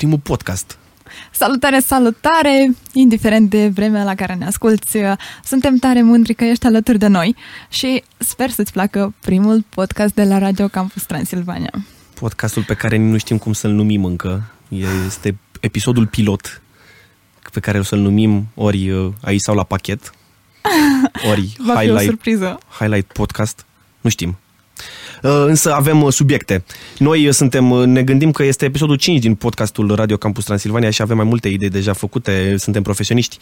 Bun, primul podcast. Salutare, salutare! Indiferent de vremea la care ne asculti, suntem tare mândri că ești alături de noi și sper să-ți placă primul podcast de la Radio Campus Transilvania. Podcastul pe care nu știm cum să-l numim încă. Este episodul pilot pe care o să-l numim ori uh, aici sau la pachet, ori Va fi o highlight, surpriză. highlight podcast. Nu știm. Uh, Însă avem uh, subiecte. Noi uh, suntem, uh, ne gândim că este episodul 5 din podcastul Radio Campus Transilvania și avem mai multe idei deja făcute, suntem profesioniști.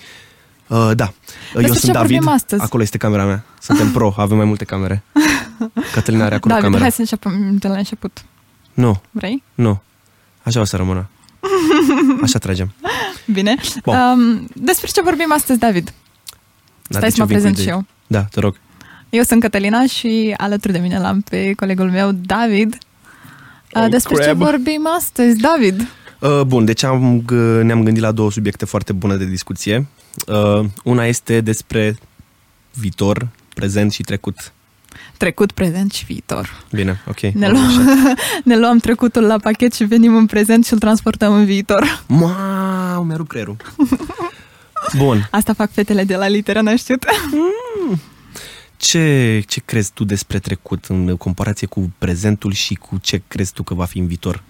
Uh, da. Uh, Eu ce sunt David. vorbim astăzi? Acolo este camera mea. Suntem pro, avem mai multe camere. Cătălina are acolo David, camera. hai să începem de la început. Nu, Vrei? nu. Așa o să rămână. Așa tragem. Bine. Bun. Um, despre ce vorbim astăzi, David? Da, Stai de să mă ce vin cu prezent și idei? eu. Da, te rog. Eu sunt Cătălina și alături de mine l-am pe colegul meu, David. Oh, Uh, despre ce crab. vorbim astăzi, David? Uh, bun, deci am, g- ne-am gândit la două subiecte foarte bune de discuție. Uh, una este despre viitor, prezent și trecut. Trecut, prezent și viitor. Bine, ok. Ne Așa. luăm, ne luăm trecutul la pachet și venim în prezent și îl transportăm în viitor. Mau, mi-a rupt creierul. Bun, Asta fac fetele de la literă, n știut? Ce, ce crezi tu despre trecut în comparație cu prezentul și cu ce crezi tu că va fi în viitor?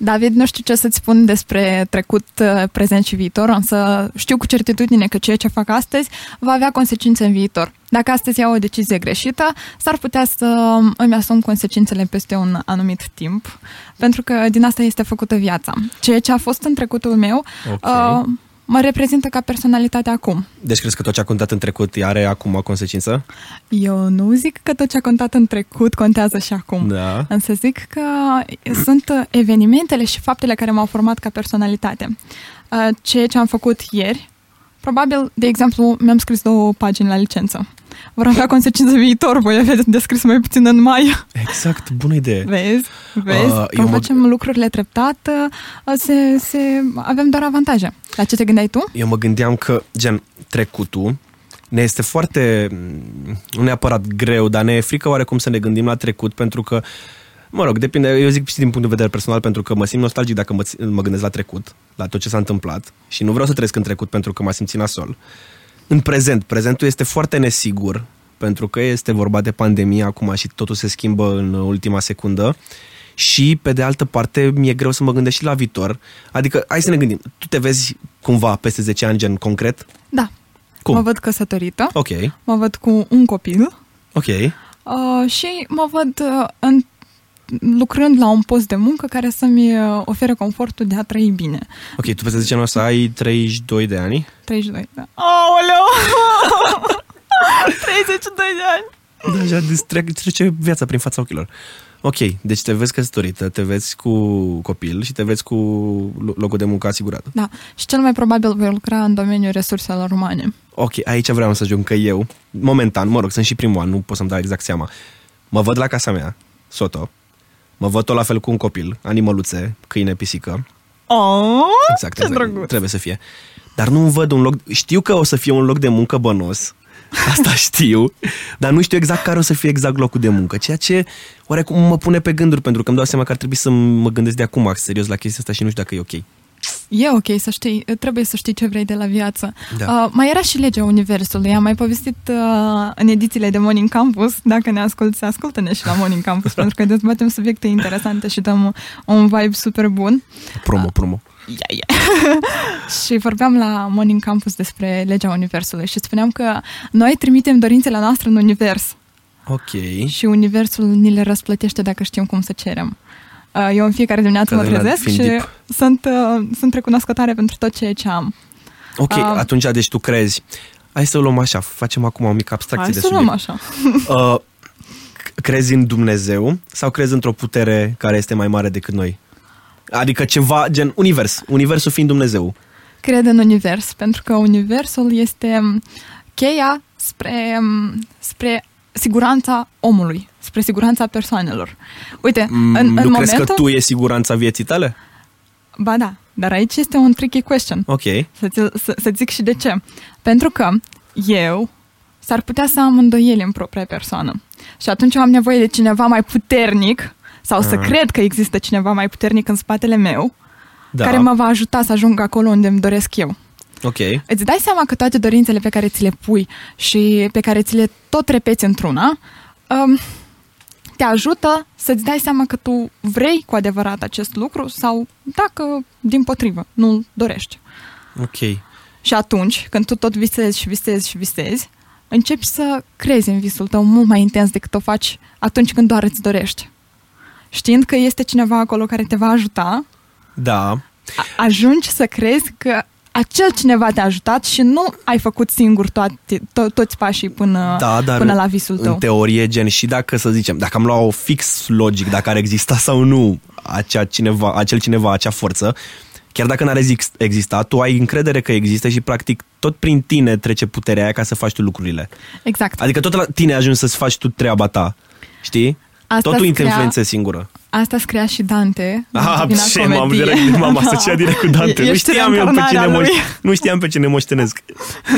David, nu știu ce să-ți spun despre trecut, uh, prezent și viitor, însă știu cu certitudine că ceea ce fac astăzi va avea consecințe în viitor. Dacă astăzi iau o decizie greșită, s-ar putea să îmi asum consecințele peste un anumit timp, pentru că din asta este făcută viața. Ceea ce a fost în trecutul meu Ok. uh, mă reprezintă ca personalitate acum. Deci crezi că tot ce a contat în trecut are acum o consecință? Eu nu zic că tot ce a contat în trecut contează și acum. Da. Însă zic că sunt uh, evenimentele și faptele care m-au format ca personalitate. Uh, Ceea ce am făcut ieri, probabil, de exemplu, mi-am scris două pagini la licență. Vor avea consecințe viitor, voi avea de scris mai puțin în mai. Exact, bună idee. Vezi? Vezi? Uh, Uh, eu Când mă- facem lucrurile treptat, uh, se, se, avem doar avantaje. La ce te gândeai tu? Eu mă gândeam că, gen, trecutul ne este foarte, m, nu neapărat greu, dar ne e frică oarecum să ne gândim la trecut, pentru că, mă rog, depinde, eu zic și din punct de vedere personal, pentru că mă simt nostalgic dacă mă, ț- mă gândesc la trecut, la tot ce s-a întâmplat și nu vreau să trăiesc în trecut pentru că m-a simțit nasol. În prezent, prezentul este foarte nesigur, pentru că este vorba de pandemie acum și totul se schimbă în ultima secundă. Și, pe de altă parte, mi-e greu să mă gândesc și la viitor. Adică, hai să ne gândim. Tu te vezi cumva peste 10 ani, gen concret? Da. Cum? Mă văd căsătorită, Ok, mă văd cu un copil ok. Uh, și mă văd uh, în, lucrând la un post de muncă care să-mi uh, ofere confortul de a trăi bine. Ok, tu peste 10 ani o să ai 32 de ani? 32, da. Aoleu! 32 de ani! Deja îți trec- trece viața prin fața ochilor. Ok, deci te vezi căsătorită, te vezi cu copil și te vezi cu lo- locul de muncă asigurat. Da, și cel mai probabil voi lucra în domeniul resurselor umane. Ok, aici vreau să ajung că eu, momentan, mă rog, sunt și primul an, nu pot să-mi dau exact seama. Mă văd la casa mea, soto, mă văd tot la fel cu un copil, animăluțe, câine, pisică, Oh, Exact, ce exact. drăguț! Trebuie să fie. Dar nu văd un loc... Știu că o să fie un loc de muncă bănos. Asta știu. Dar nu știu exact care o să fie exact locul de muncă. Ceea ce oarecum mă pune pe gânduri, pentru că îmi dau seama că ar trebui să mă gândesc de acum serios la chestia asta și nu știu dacă e ok. E ok să știi, trebuie să știi ce vrei de la viață. Da. Uh, mai era și legea Universului, am mai povestit uh, în edițiile de Morning Campus, dacă ne asculti, ascultă-ne și la Morning Campus, pentru că dezbatem subiecte interesante și dăm un vibe super bun. Promo, promo. Ia, ia. și vorbeam la Morning Campus despre legea Universului și spuneam că noi trimitem dorințele noastre în Univers Ok. și Universul ni le răsplătește dacă știm cum să cerem. Uh, Eu în fiecare dimineață mă Cătălina, trezesc fiind și deep. sunt, uh, sunt recunoscătoare pentru tot ceea ce am. Ok, Um, atunci deci tu crezi. Hai să o luăm așa, facem acum o mică abstracție Hai de să luăm subiect. așa. Uh, crezi în Dumnezeu sau crezi într-o putere care este mai mare decât noi? Adică ceva, gen univers, universul fiind Dumnezeu. Cred în univers, pentru că universul este um, cheia spre, um, spre siguranța omului, spre siguranța persoanelor. Uite, Mm, în, nu în crezi momentul... că tu e siguranța vieții tale? Ba da, dar aici este un tricky question. Ok. Să, să, să zic și de ce. Pentru că eu s-ar putea să am îndoieli în propria persoană. Și atunci eu am nevoie de cineva mai puternic sau să Ah. cred că există cineva mai puternic în spatele meu Da. care mă va ajuta să ajung acolo unde îmi doresc eu. Ok. Îți dai seama că toate dorințele pe care ți le pui și pe care ți le tot repeți într-una, um, te ajută să-ți dai seama că tu vrei cu adevărat acest lucru sau dacă, din potrivă, nu dorești. Ok. Și atunci, când tu tot visezi și visezi și visezi, începi să crezi în visul tău mult mai intens decât o faci atunci când doar îți dorești. Știind că este cineva acolo care te va ajuta, Da. a- ajungi să crezi că acel cineva te-a ajutat și nu ai făcut singur toate, to- toți pașii până, Da, dar până la visul tău. în teorie, gen, și dacă, să zicem, dacă am luat o fix logic, dacă ar exista sau nu acea cineva, acel cineva, acea forță, chiar dacă n-ar exist- exista, tu ai încredere că există și practic tot prin tine trece puterea aia ca să faci tu lucrurile. Exact. Adică tot la tine ajungi să-ți faci tu treaba ta, știi? Asta Tot tu te scria- influențezi singură. Asta scria și Dante. în Ah, Divina ce m-am, Comedie. direct, m-am asociat direct cu Dante. Nu Ești știam eu pe reîncarnarea cine, lui. moș- nu știam pe cine moștenesc.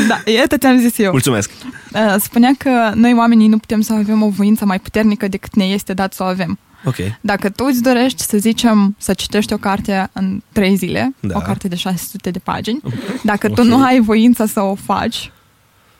Da, iată ți-am zis eu. Mulțumesc. Uh, Spunea că noi oamenii nu putem să avem o voință mai puternică decât ne este dat să o avem. Ok. Dacă tu îți dorești, să zicem, să citești o carte în trei zile, Da. o carte de 600 de pagini, dacă tu Ok. nu ai voința să o faci,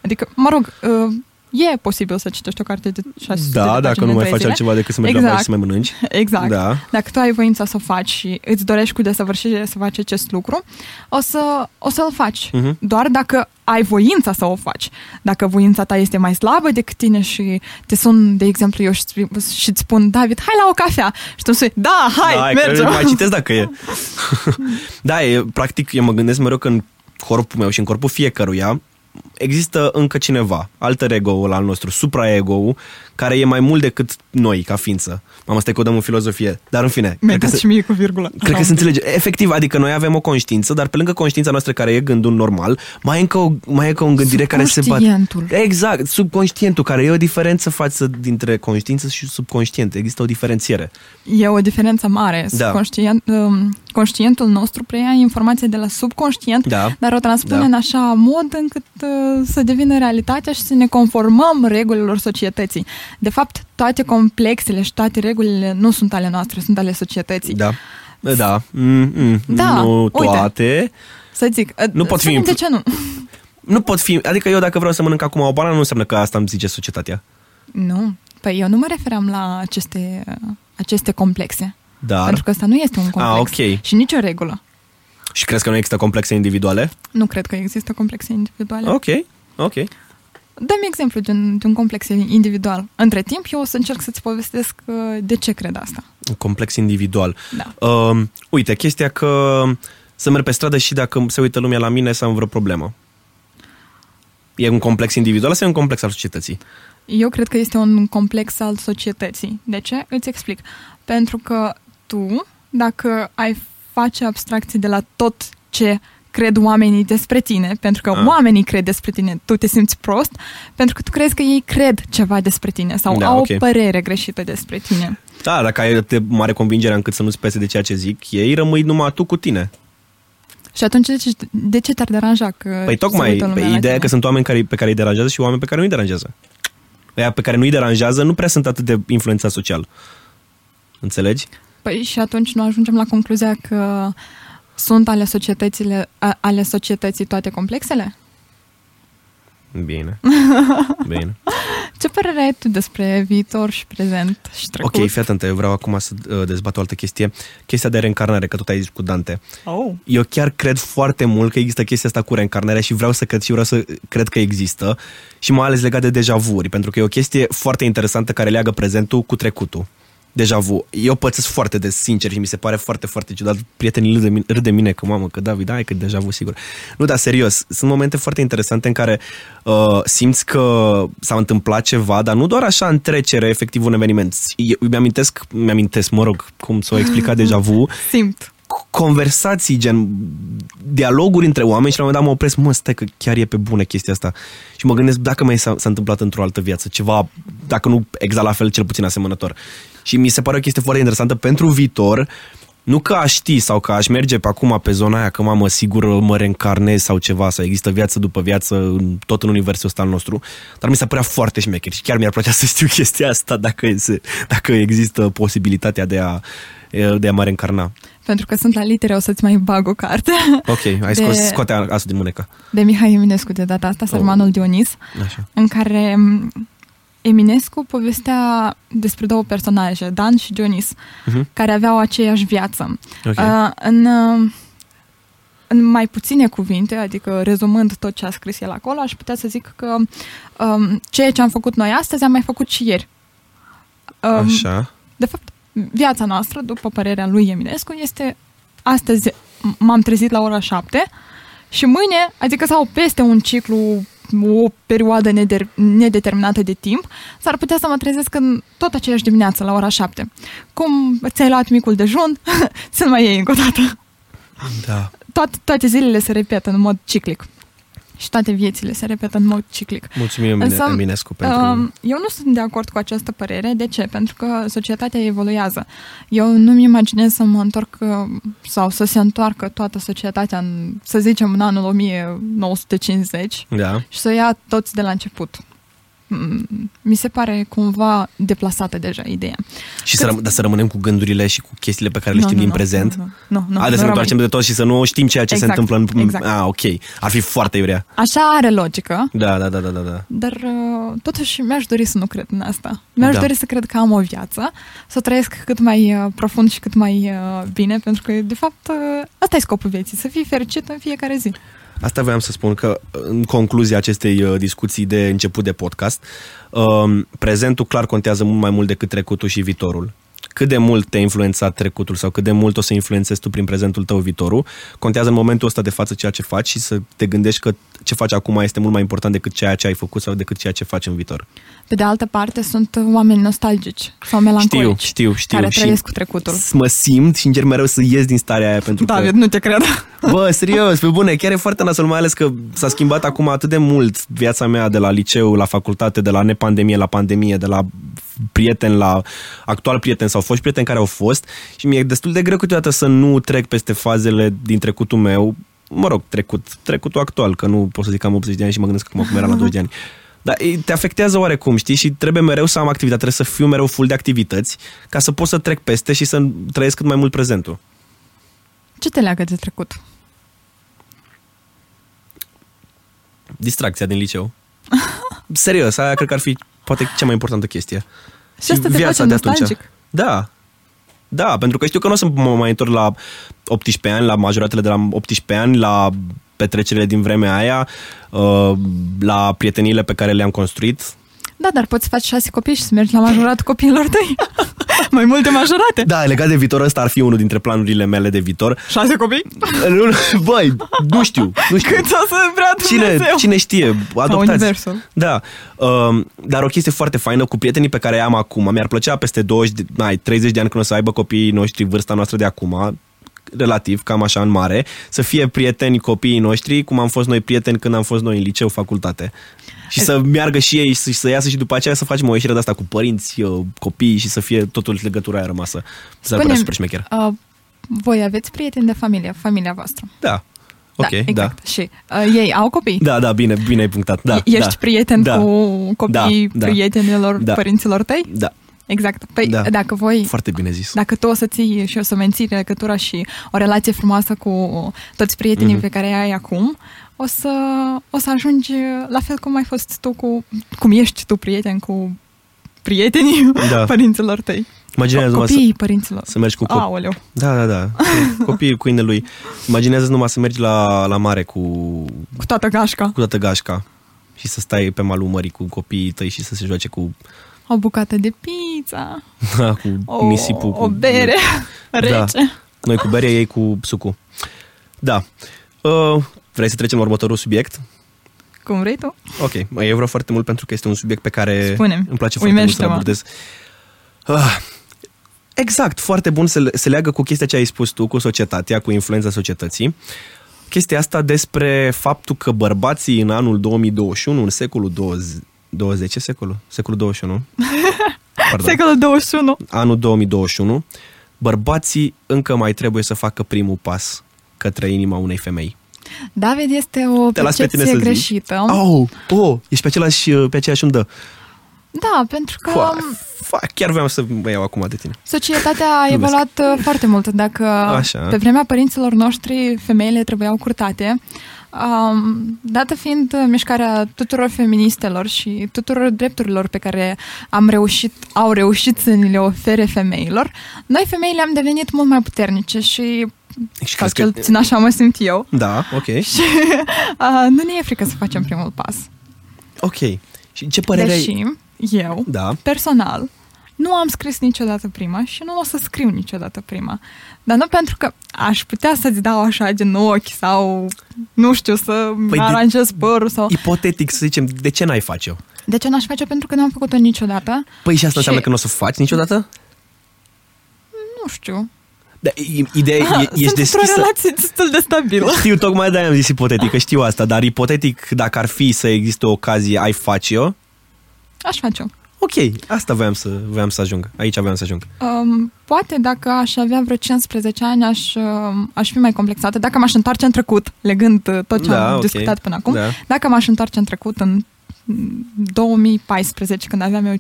adică, mă rog, uh, e posibil să citești o carte de 600 de Da, pagini dacă nu în mai trei faci zile. altceva decât să mergi la Exact. baie și să mai mănânci. Exact. Da. Dacă tu ai voința să o faci și îți dorești cu desăvârșire să faci acest lucru, o, să, o să-l faci. Mhm. Doar dacă ai voința să o faci. Dacă voința ta este mai slabă decât tine și te sun, de exemplu, eu și și îți spun, David, hai la o cafea. Și tu spui, da, hai, da, mergem. Că mai citesc dacă e. da, e, practic, eu mă gândesc mereu că în corpul meu și în corpul fiecăruia există încă cineva, alter ego-ul al nostru, supra-ego-ul, care e mai mult decât noi, ca ființă. Mamă, stai că o dăm în filozofie. Dar în fine, Mi-ai cred că, dat se, și mie cu virgulă. cred că se înțelege. Efectiv, adică noi avem o conștiință, dar pe lângă conștiința noastră care e gândul normal, mai e încă o, mai e încă o gândire care se bate. Subconștientul. Exact, subconștientul, care e o diferență față dintre conștiință și subconștient. Există o diferențiere. E o diferență mare. Da. Subconștient, um, conștientul nostru preia informație de la subconștient, Da. dar o transpune Da. în așa mod încât uh, să devină realitatea și să ne conformăm regulilor societății. De fapt, toate complexele și toate regulile nu sunt ale noastre, sunt ale societății. Da. Da. Mm, mm, Da, Nu uite. toate. Să zic, uh, Nu pot fi spune-mi de influ- ce nu? Nu pot fi... Adică eu dacă vreau să mănânc acum o banană, nu înseamnă că asta îmi zice societatea. Nu. Păi eu nu mă referam la aceste, uh, aceste complexe. Dar... Pentru că ăsta nu este un complex. Ah, ok. Și nicio regulă. Și crezi că nu există complexe individuale? Nu cred că există complexe individuale. Ok. Ok. Dă-mi exemplu de un, de un complex individual. Între timp, eu o să încerc să-ți povestesc uh, de ce cred asta. Un complex individual. Da. Uh, uite, chestia că să merg pe stradă și dacă se uită lumea la mine să am vreo problemă. E un complex individual sau e un complex al societății? Eu cred că este un complex al societății. De ce? Îți explic. Pentru că tu, dacă ai face abstracție de la tot ce cred oamenii despre tine, pentru că Ah. oamenii cred despre tine, tu te simți prost, pentru că tu crezi că ei cred ceva despre tine sau Da, au ok. o părere greșită despre tine. Da, dacă ai de mare convingere încât să nu-ți pese de ceea ce zic ei, rămâi numai tu cu tine. Și atunci de ce, de ce te-ar deranja că Păi se tocmai, uită lumea pe la ideea tine? că sunt oameni care, pe care îi deranjează și oameni pe care nu îi deranjează. Aia pe care nu îi deranjează nu prea sunt atât de influențați social. Înțelegi? Păi și atunci nu ajungem la concluzia că sunt ale, societățile, a- ale societății toate complexele? Bine. Bine. Ce părere ai tu despre viitor și prezent și trecut? Ok, fii atentă, eu vreau acum să uh, dezbat o altă chestie. Chestia de reîncarnare, că tot ai zis cu Dante. Oh. Eu chiar cred foarte mult că există chestia asta cu reîncarnarea și vreau să cred și vreau să cred că există și mai ales legat de deja vu pentru că e o chestie foarte interesantă care leagă prezentul cu trecutul. Deja vu. Eu pățesc foarte des, sincer, și mi se pare foarte, foarte ciudat. Prietenii râd de mine, râd de mine că, mamă, că David, hai că deja vu, sigur. Nu, dar serios, sunt momente foarte interesante în care uh, simți că s-a întâmplat ceva, dar nu doar așa în trecere, efectiv, un eveniment. Eu mi-amintesc, mi-amintesc, mă rog, cum s-o explicat deja vu, Simt. conversații, gen dialoguri între oameni și la un moment dat mă opresc, mă, stai că chiar e pe bună chestia asta. Și mă gândesc dacă mai s-a, s-a întâmplat într-o altă viață, ceva, dacă nu exact la fel, cel puțin asemănător. Și mi se pare o chestie foarte interesantă pentru viitor, nu că aș ști sau că aș merge pe acum pe zona aia, că mamă, sigur mă reîncarnez sau ceva, sau există viață după viață în, tot în universul ăsta al nostru, dar mi se părea foarte șmecher și chiar mi-ar plăcea să știu chestia asta dacă, se, dacă există posibilitatea de a, de a mă reîncarna. pentru că sunt la litere, o să-ți mai bag o carte. Ok, ai scos, de... scoate asul din mânecă. De Mihai Eminescu de data asta, Sărmanul oh. Dionis, Așa. în care Eminescu povestea despre două personaje, Dan și Dionis, uh-huh. care aveau aceeași viață. Okay. Uh, în, uh, în mai puține cuvinte, adică rezumând tot ce a scris el acolo, aș putea să zic că um, ceea ce am făcut noi astăzi am mai făcut și ieri. Um, Așa. De fapt, viața noastră, după părerea lui Eminescu, este astăzi m-am trezit la ora 7 și mâine, adică sau peste un ciclu o perioadă neder- nedeterminată de timp, s-ar putea să mă trezesc în tot aceeași dimineață, la ora 7. Cum ți-ai luat micul dejun, să mai iei încă o dată. Da. Toate, toate zilele se repetă în mod ciclic și toate viețile se repetă în mod ciclic. Mulțumim, Însă, Eminescu, pentru... Uh, eu nu sunt de acord cu această părere. De ce? Pentru că societatea evoluează. Eu nu-mi imaginez să mă întorc uh, sau să se întoarcă toată societatea, în, să zicem, în anul 1950 da. și să ia toți de la început. Mm, mi se pare cumva deplasată deja ideea. Și Cât... să, răm- dar să rămânem cu gândurile și cu chestiile pe care le no, știm no, din no, prezent? Nu, nu, nu. Haideți să ne întoarcem de tot și să nu știm ceea ce exact, se întâmplă în... Exact. Ah, ok. Ar fi foarte iurea. Așa are logică. Da, da, da, da, da. da. Dar uh, totuși mi-aș dori să nu cred în asta. Mi-aș da. dori să cred că am o viață, să trăiesc cât mai uh, profund și cât mai uh, bine, pentru că, de fapt, uh, asta e scopul vieții, să fii fericit în fiecare zi. Asta voiam să spun că, în concluzia acestei uh, discuții de început de podcast, um, prezentul clar contează mult mai mult decât trecutul și viitorul cât de mult te-a influențat trecutul sau cât de mult o să influențezi tu prin prezentul tău viitorul, contează în momentul ăsta de față ceea ce faci și să te gândești că ce faci acum este mult mai important decât ceea ce ai făcut sau decât ceea ce faci în viitor. Pe de altă parte, sunt oameni nostalgici sau melancolici știu, știu, știu, care și trăiesc cu trecutul. Mă simt și încerc mereu să ies din starea aia pentru David, că... nu te cred. Bă, serios, pe bune, chiar e foarte nasol, mai ales că s-a schimbat acum atât de mult viața mea de la liceu, la facultate, de la nepandemie la pandemie, de la prieten la actual prieten sau foști prieteni care au fost și mi-e destul de greu câteodată să nu trec peste fazele din trecutul meu, mă rog, trecut, trecutul actual, că nu pot să zic că am 80 de ani și mă gândesc acum cum era la 20 de ani. Dar te afectează oarecum, știi? Și trebuie mereu să am activitate, trebuie să fiu mereu full de activități ca să pot să trec peste și să trăiesc cât mai mult prezentul. Ce te leagă de trecut? Distracția din liceu. Serios, aia cred că ar fi poate cea mai importantă chestie. Și, asta te face de atunci. Da. Da, pentru că știu că nu o să mă mai întorc la 18 ani, la majoratele de la 18 ani, la petrecerile din vremea aia, uh, la prieteniile pe care le-am construit. Da, dar poți face șase copii și să mergi la majorat copiilor tăi. mai multe majorate. Da, legat de viitor, ăsta ar fi unul dintre planurile mele de viitor. Șase copii? Băi, nu știu. Nu știu. Cât o să vrea Dumnezeu? Cine, cine știe, adoptați. universul. Da, uh, dar o chestie foarte faină cu prietenii pe care am acum. Mi-ar plăcea peste 20, de, ai, 30 de ani când o să aibă copiii noștri vârsta noastră de acum, relativ, cam așa în mare, să fie prieteni copiii noștri, cum am fost noi prieteni când am fost noi în liceu, facultate. Și să meargă și ei și să iasă și după aceea să facem o ieșire de asta cu părinți, copii și să fie totul legătura aia rămasă. Să părea super șmecher. Uh, voi aveți prieteni de familie, familia voastră. Da. Ok, da. Exact. da. Și uh, ei au copii? Da, da, bine, bine ai punctat. Da, Ești da, prieten da, cu copiii da, prietenilor da, părinților tăi? Da. Exact. Păi da. dacă voi... Foarte bine zis. Dacă tu o să ții și o să menții legătura și o relație frumoasă cu toți prietenii mm-hmm. pe care ai acum, o să, o să ajungi la fel cum ai fost tu cu... cum ești tu prieten cu prietenii da. părinților tăi. Imaginează copiii să, părinților. Să mergi cu copii. Aoleu. Da, da, da. Copiii câinelui. Imaginează numai să mergi la, la mare cu... Cu toată gașca. Cu toată gașca. Și să stai pe malul mării cu copiii tăi și să se joace cu... O bucată de pizza. Da, cu o, nisipul. Cu... O bere da. rece. Da. Noi cu bere, ei cu sucul. Da. Uh, vrei să trecem la următorul subiect? Cum vrei tu. Ok. Eu vreau foarte mult pentru că este un subiect pe care Spune-mi. îmi place foarte mult să abordez. Ah, exact, foarte bun se, se leagă cu chestia ce ai spus tu, cu societatea, cu influența societății. Chestia asta despre faptul că bărbații în anul 2021, în secolul 20, 20 secolul? Secolul 21. Pardon. Secolul 21. Anul 2021, bărbații încă mai trebuie să facă primul pas către inima unei femei. David este o Te percepție greșită. Oh, oh, ești pe, același, pe aceeași undă. Da, pentru că Fa, fa, chiar vreau să mă iau acum de tine. societatea a Glumesc. evoluat uh, foarte mult. Dacă Așa. pe vremea părinților noștri femeile trebuiau curtate, um, dată fiind uh, mișcarea tuturor feministelor și tuturor drepturilor pe care am reușit, au reușit să ni le ofere femeilor, noi femeile am devenit mult mai puternice și, Și sau crezi cel că... puțin așa mă simt eu, Da, ok. uh, nu ne e frică să facem primul pas. Ok. Și ce părere ai? Deși eu, Da. personal, nu am scris niciodată prima și nu o să scriu niciodată prima. Dar nu pentru că aș putea să-ți dau așa din ochi sau, nu știu, să Păi păi de- aranjez părul sau... Ipotetic să zicem, de ce n-ai face-o? De ce n-aș face? Pentru că nu am făcut-o niciodată. Păi și asta Și- înseamnă că nu o să faci niciodată? Nu știu. Da, i- ideea e, Sunt ești într-o deschisă. relație destul de stabilă. Știu, tocmai de-aia am zis ipotetic, că știu asta, dar ipotetic, dacă ar fi să existe o ocazie, ai face-o? Aș face-o. Ok, asta voiam să, voiam să ajung. Aici voiam să ajung. Um, poate dacă aș avea vreo 15 ani, aș, uh, aș fi mai complexată. Dacă m-aș întoarce în trecut, legând uh, tot ce Da, am ok. discutat până acum, Da. Dacă m-aș întoarce în trecut, în 2014, când aveam eu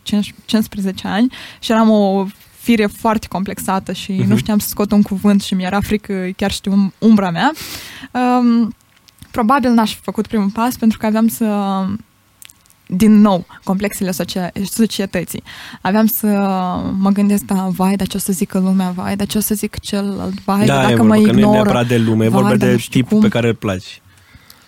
15 ani și eram o fire foarte complexată și Mhm. nu știam să scot un cuvânt și mi-era frică, chiar știu, um- umbra mea, um, probabil n-aș fi făcut primul pas pentru că aveam să din nou, complexele socia- societății. Aveam să mă gândesc, da, vai, dar ce o să zică lumea, vai, dar ce o să zic celălalt, vai, da, dacă e mă vorba, că nu e ignoră. neapărat de lume, e Vai, vorba dar de nu știu tipul cum. pe care îl placi.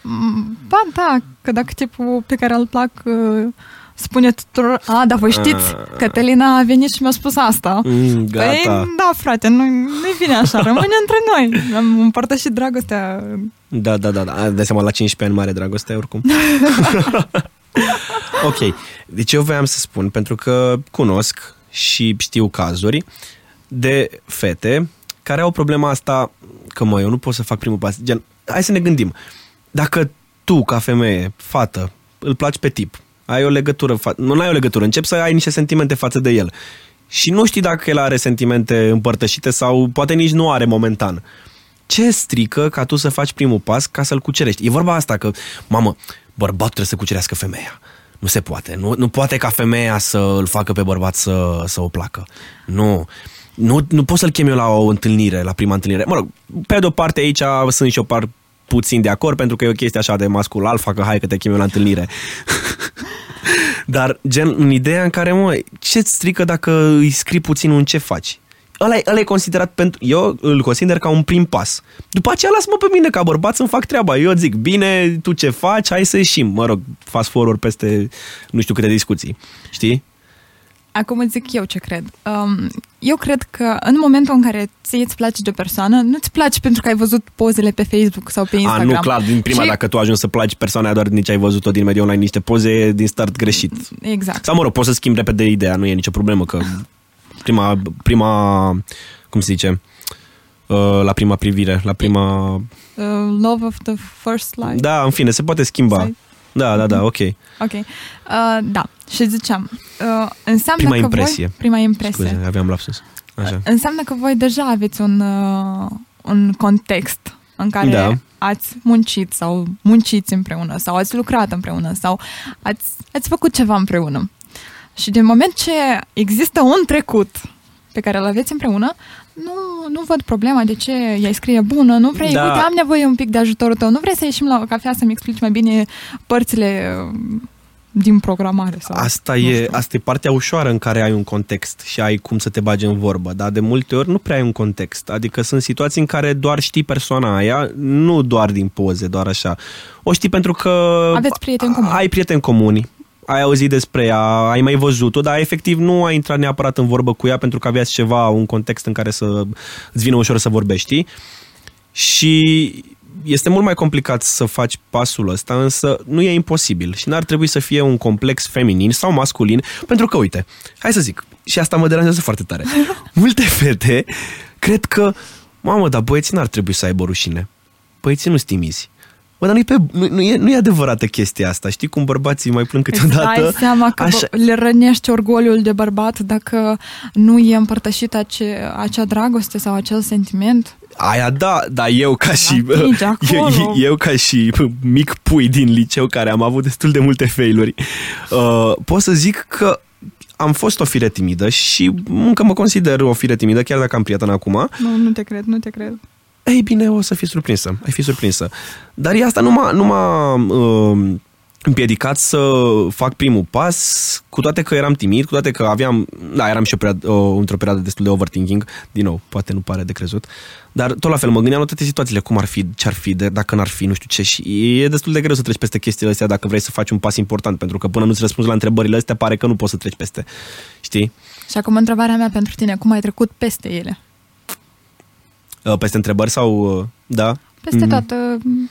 Mm, Ba da, că dacă tipul pe care îl plac uh, spune tuturor, a, dar voi știți, Ah. Cătălina a venit și mi-a spus asta. Mm, gata. Păi, da, frate, nu, nu-i bine așa, rămâne între noi. Am împărtășit dragostea. Da, da, da, da. Dai seama, la 15 ani mare dragoste, oricum. ok. Deci eu voiam să spun, pentru că cunosc și știu cazuri de fete care au problema asta că, mă, eu nu pot să fac primul pas. Gen, hai să ne gândim. Dacă tu, ca femeie, fată, îl placi pe tip, ai o legătură, fa- nu ai o legătură, începi să ai niște sentimente față de el și nu știi dacă el are sentimente împărtășite sau poate nici nu are momentan ce strică ca tu să faci primul pas ca să-l cucerești? E vorba asta că, mamă, bărbatul trebuie să cucerească femeia. Nu se poate. Nu, nu poate ca femeia să îl facă pe bărbat să, să o placă. Nu. Nu, nu pot să-l chem eu la o întâlnire, la prima întâlnire. Mă rog, pe de o parte aici sunt și eu par puțin de acord pentru că e o chestie așa de mascul alfa, că hai că te chem eu la întâlnire. Dar gen în ideea în care, mă, ce-ți strică dacă îi scrii puțin un ce faci? Ăla, e- ăla e considerat pentru... Eu îl consider ca un prim pas. După aceea lasă-mă pe mine ca bărbat să-mi fac treaba. Eu zic, bine, tu ce faci, hai să ieșim. Mă rog, fast forward peste nu știu câte discuții. Știi? Acum îți zic eu ce cred. Um, eu cred că în momentul în care ție îți place de o persoană, nu-ți place pentru că ai văzut pozele pe Facebook sau pe Instagram. A, nu, clar, din prima, Și- dacă tu ajungi să placi persoana aia doar din ce ai văzut-o din mediul online, niște poze din start greșit. Exact. Sau, mă rog, poți să schimbi repede ideea, nu e nicio problemă, că prima, prima cum se zice, uh, la prima privire, la prima... Uh, love of the first light. Da, în fine, se poate schimba. Sight. Da, da, da, ok. Ok. Uh, da. Și ziceam, uh, înseamnă Prima că impresie. voi... Prima impresie. Scuze, aveam lapsus. Așa. Înseamnă că voi deja aveți un, uh, un context în care Da. ați muncit sau munciți împreună sau ați lucrat împreună sau ați, ați făcut ceva împreună. Și din moment ce există un trecut pe care îl aveți împreună, nu, nu văd problema de ce ea scrie bună, nu vrei, Da. uite, am nevoie un pic de ajutorul tău, nu vrei să ieșim la o cafea să-mi explici mai bine părțile uh, din programare sau Asta nu e, știu. asta e partea ușoară în care ai un context și ai cum să te bagi în vorbă, dar de multe ori nu prea ai un context. Adică sunt situații în care doar știi persoana aia, nu doar din poze, doar așa. O știi pentru că Aveți prieteni comuni. ai prieteni comuni, ai auzit despre ea, ai mai văzut-o, dar efectiv nu ai intrat neapărat în vorbă cu ea pentru că aveați ceva, un context în care să îți vină ușor să vorbești, știi? Și este mult mai complicat să faci pasul ăsta, însă nu e imposibil și n-ar trebui să fie un complex feminin sau masculin, pentru că, uite, hai să zic, și asta mă deranjează foarte tare. Multe fete cred că, mamă, dar băieții n-ar trebui să aibă rușine. Băieții nu sunt timizi. Bă, dar nu-i, pe, nu, nu, e, nu e adevărată chestia asta. Știi cum bărbații mai plâng Îți câteodată? dai seama că Așa- Așa... le rănești orgoliul de bărbat dacă nu e împărtășit ace, acea dragoste sau acel sentiment? Aia da, dar eu ca și Atingi eu, acolo. eu ca și mic pui din liceu care am avut destul de multe failuri, uh, pot să zic că am fost o fire timidă și încă mă consider o fire timidă, chiar dacă am prieten acum. Nu, nu te cred, nu te cred. Ei bine, o să fii surprinsă, ai fi surprinsă. Dar e asta nu m-a, nu m-a uh, împiedicat să fac primul pas, cu toate că eram timid, cu toate că aveam, da, eram și o perioadă, o, într-o perioadă destul de overthinking, din nou, poate nu pare de crezut, dar tot la fel, mă gândeam la toate situațiile, cum ar fi, ce ar fi, de, dacă n-ar fi, nu știu ce, și e destul de greu să treci peste chestiile astea dacă vrei să faci un pas important, pentru că până nu-ți răspunzi la întrebările astea, pare că nu poți să treci peste, știi? Și acum întrebarea mea pentru tine, cum ai trecut peste ele? Uh, Peste întrebări sau, uh, da? Peste Mm. toată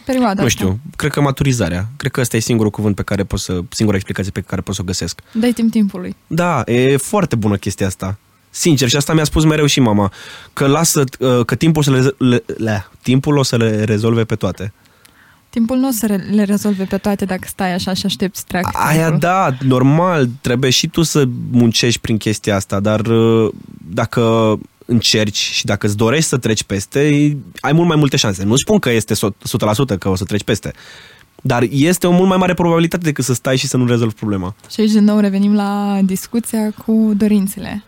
perioada Nu asta. știu, cred că maturizarea. Cred că ăsta e singurul cuvânt pe care pot să, singura explicație pe care pot să o găsesc. Dai timp timpului. Da, e foarte bună chestia asta. Sincer, și asta mi-a spus mereu și mama, că lasă, uh, că timpul, să le, le, le, timpul o să le rezolve pe toate. Timpul nu o să re- le rezolve pe toate dacă stai așa și aștepți să treacă Aia timpul. da, normal, trebuie și tu să muncești prin chestia asta, dar uh, dacă încerci și dacă îți dorești să treci peste, ai mult mai multe șanse. Nu spun că este 100% că o să treci peste, dar este o mult mai mare probabilitate decât să stai și să nu rezolvi problema. Și aici din nou revenim la discuția cu dorințele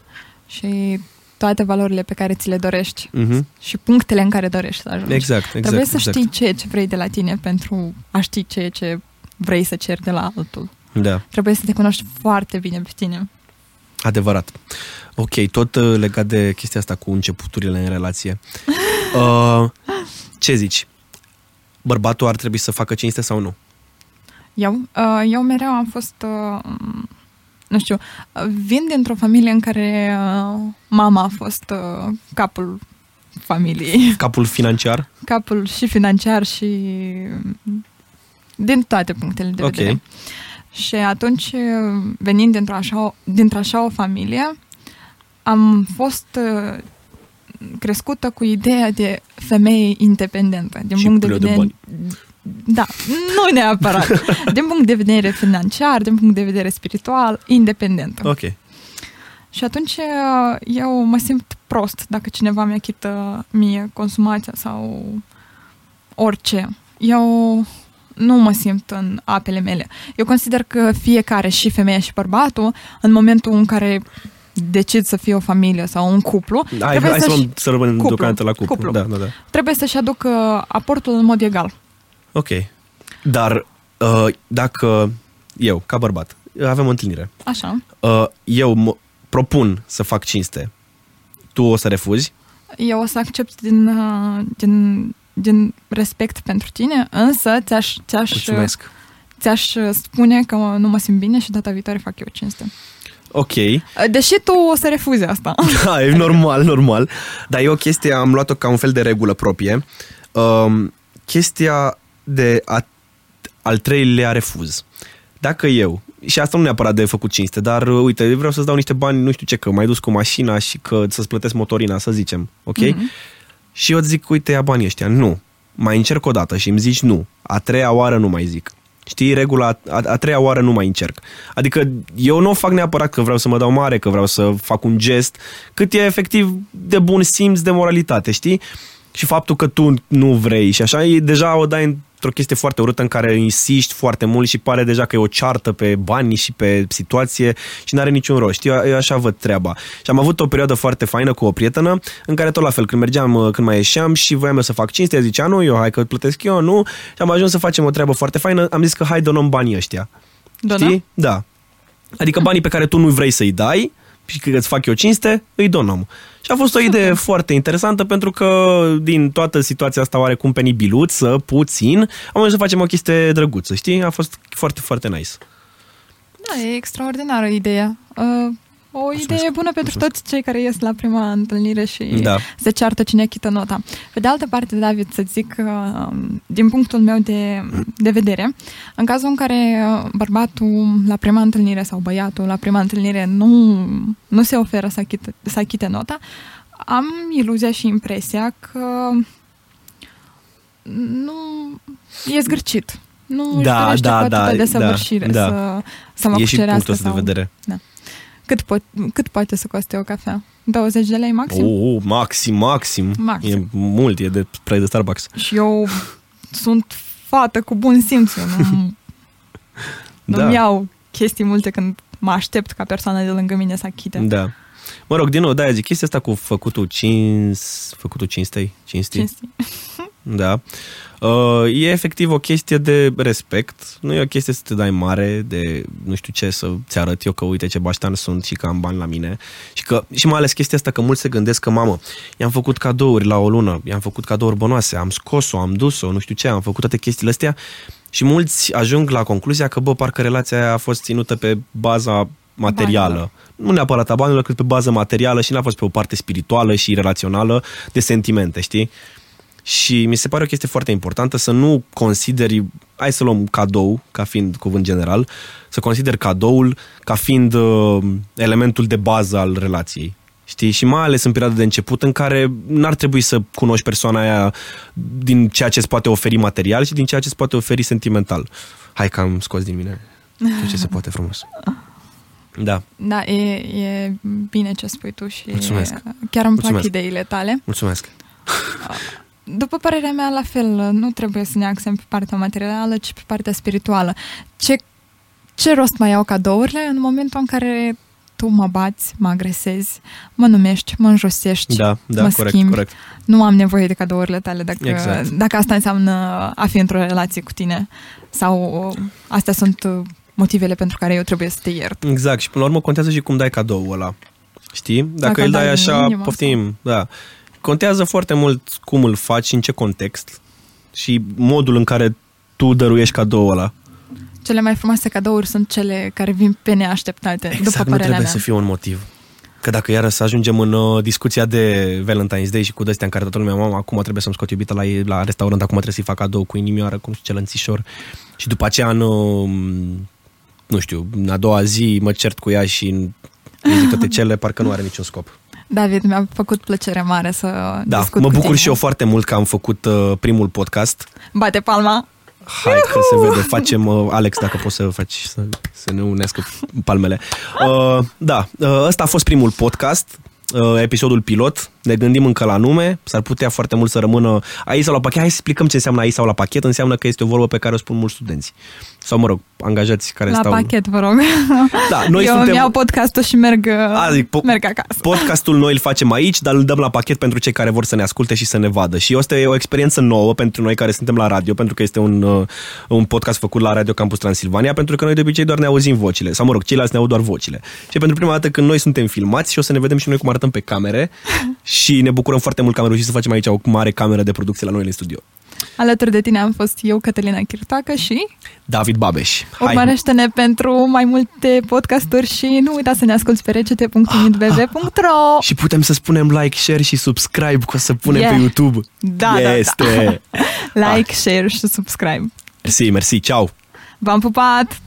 și toate valorile pe care ți le dorești Mhm. și punctele în care dorești să ajungi. Exact, exact. Trebuie să exact. știi ceea ce vrei de la tine pentru a ști ceea ce vrei să ceri de la altul. Da. Trebuie să te cunoști foarte bine pe tine. Adevărat. Ok, tot uh, legat de chestia asta cu începuturile în relație. Uh, ce zici? Bărbatul ar trebui să facă cinste sau nu? Eu, uh, eu mereu am fost, uh, nu știu, uh, vin dintr-o familie în care uh, mama a fost uh, capul familiei, Capul financiar? capul și financiar și mm, din toate punctele de Ok. vedere. Și atunci, uh, venind dintr-o așa, dintr așa o familie, am fost uh, crescută cu ideea de femeie independentă. Din Și punct de pleu de vedere... Da, nu neapărat. din punct de vedere financiar, din punct de vedere spiritual, independentă. Ok. Și atunci uh, eu mă simt prost dacă cineva mi achită mie consumația sau orice. Eu nu mă simt în apele mele. Eu consider că fiecare, și femeia și bărbatul, în momentul în care decid să fie o familie sau un cuplu, Hai, trebuie, hai să, să-și, luăm, să rămânem Cuplu. deocamdată la cuplu. Cuplu. Da, da, da. trebuie să-și aducă aportul în mod egal. Ok. Dar uh, dacă eu, ca bărbat, avem o întâlnire, Așa. uh, eu mă propun să fac cinste, tu o să refuzi? Eu o să accept din, uh, din, din respect pentru tine, însă ți-aș, ți-aș, Mulțumesc. ți-aș spune că nu mă simt bine și data viitoare fac eu cinste. Ok. Deși tu o să refuzi asta. Da, e normal, normal. Dar e o chestie, am luat-o ca un fel de regulă proprie. Um, chestia de a, al treilea refuz. Dacă eu, și asta nu neapărat de făcut cinste, dar uh, uite, vreau să-ți dau niște bani, nu știu ce, că mai dus cu mașina și că să-ți plătesc motorina, să zicem, ok? Mhm. Și eu îți zic, uite, ia banii ăștia. Nu. Mai încerc o dată și îmi zici nu. A treia oară nu mai zic. Știi, regula, a, a treia oară nu mai încerc. Adică eu nu o fac neapărat că vreau să mă dau mare, că vreau să fac un gest, cât e efectiv de bun simț, de moralitate, știi? Și faptul că tu nu vrei și așa, e, deja o dai într-o chestie foarte urâtă în care insiști foarte mult și pare deja că e o ceartă pe bani și pe situație și n-are niciun rost. Știi, eu, eu așa văd treaba. Și am avut o perioadă foarte faină cu o prietenă în care tot la fel, când mergeam, uh, când mai ieșeam și voiam eu să fac cinste, ea zicea nu, eu hai că plătesc eu, nu. Și am ajuns să facem o treabă foarte faină, am zis că hai donăm banii ăștia. Dona? Știi? Da. Adică banii pe care tu nu vrei să-i dai și că îți fac eu cinste, îi donăm. Și a fost o idee foarte interesantă pentru că din toată situația asta oarecum penibiluță, puțin, am ajuns să facem o chestie drăguță, știi? A fost foarte, foarte nice. Da, e extraordinară ideea. Uh, o idee bună pentru toți cei care ies la prima întâlnire și Da. se ceartă cine achită nota. Pe de altă parte, David, să zic, uh, din punctul meu de, de vedere, în cazul în care uh, bărbatul la prima întâlnire sau băiatul la prima întâlnire nu, nu se oferă să achite, să achite nota, am iluzia și impresia că nu e zgârcit. Nu își Da, dorește da, cu atâta da, desăvârșire da, da. să, să mă e și cucerească punctul ăsta sau... de vedere. Cât, po- cât poate să coste o cafea? 20 de lei maxim? Oh, maxim, maxim, Maxim. E mult, e de preț de Starbucks. Și eu sunt fată cu bun simț. Eu nu, Da. nu-mi iau chestii multe când mă aștept ca persoana de lângă mine să achite. Da. Mă rog, din nou, da, zic chestia asta cu făcutul cins, făcutul cinstei, cinstii. Cinstii. Da. Uh, e efectiv o chestie de respect, nu e o chestie să te dai mare, de nu știu ce să-ți arăt eu că uite ce baștan sunt și că am bani la mine. Și, că, și mai ales chestia asta că mulți se gândesc că, mamă, i-am făcut cadouri la o lună, i-am făcut cadouri bănoase, am scos-o, am dus-o, nu știu ce, am făcut toate chestiile astea și mulți ajung la concluzia că, bă, parcă relația aia a fost ținută pe baza materială. Banilor. Nu neapărat a banilor, cât pe bază materială și n-a fost pe o parte spirituală și relațională de sentimente, știi? Și mi se pare o chestie foarte importantă să nu consideri, hai să luăm cadou ca fiind cuvânt general, să consideri cadoul ca fiind uh, elementul de bază al relației. Știi? Și mai ales în perioada de început în care n-ar trebui să cunoști persoana aia din ceea ce îți poate oferi material și din ceea ce îți poate oferi sentimental. Hai că am scos din mine tot ce se poate frumos. Da, Da, e, e bine ce spui tu și Mulțumesc. chiar îmi plac Mulțumesc. ideile tale. mulțumesc. După părerea mea, la fel, nu trebuie să ne axăm pe partea materială, ci pe partea spirituală. Ce, ce rost mai au cadourile în momentul în care tu mă bați, mă agresezi, mă numești, mă înjosești, Da, da, mă corect, schimbi. corect. Nu am nevoie de cadourile tale dacă, Exact. dacă asta înseamnă a fi într-o relație cu tine sau uh, astea sunt uh, motivele pentru care eu trebuie să te iert. Exact, și până la urmă contează și cum dai cadoul ăla. Știi? Dacă, Dacă îl îl dai dai așa, în inimă poftim, da. Contează foarte mult cum îl faci și în ce context și modul în care tu dăruiești cadoul ăla. Cele mai frumoase cadouri sunt cele care vin pe neașteptate, Exact, după nu părerea trebuie mea. să fie un motiv. Că dacă iară să ajungem în uh, discuția de Valentine's Day și cu de în care toată lumea, mama, acum trebuie să-mi scot iubita la, ei, la restaurant, acum trebuie să-i fac cadou cu inimioară, cum știu, celănțișor. Și după aceea, în, uh, nu știu, în a doua zi mă cert cu ea și îi zic toate cele, parcă nu are niciun scop. David, mi-a făcut plăcere mare să Da, discut mă cu bucur tine. și eu foarte mult că am făcut uh, primul podcast. Bate palma! Hai că se vede, facem, uh, Alex, dacă poți să faci, să, să ne unească palmele. Uh, da, uh, ăsta a fost primul podcast, uh, episodul pilot. Ne gândim încă la nume, s-ar putea foarte mult să rămână aici sau la pachet. Hai să explicăm ce înseamnă aici sau la pachet. Înseamnă că este o vorbă pe care o spun mulți studenți. Sau, mă rog, angajați care La stau... pachet, vă rog. Da, noi eu suntem... îmi iau podcastul și merg, Adic, po- merg acasă. Podcastul noi îl facem aici, dar îl dăm la pachet pentru cei care vor să ne asculte și să ne vadă. Și asta e o experiență nouă pentru noi care suntem la radio, pentru că este un, uh, un podcast făcut la Radio Campus Transilvania, pentru că noi de obicei doar ne auzim vocile, sau mă rog, ceilalți ne aud doar vocile. Și pentru prima dată când noi suntem filmați și o să ne vedem și noi cum arătăm pe camere și ne bucurăm foarte mult că am reușit să facem aici o mare cameră de producție la noi în studio. Alături de tine am fost eu, Cătălina Chirtoacă și David Babeș. Hai. urmărește-ne pentru mai multe podcasturi și nu uita să ne asculti pe recete.unitbv.ro Și putem să spunem like, share și subscribe, că o să punem Yeah. pe YouTube. Da, da, da. este. Like, share și subscribe. Mersi, mersi, ciao. V-am pupat!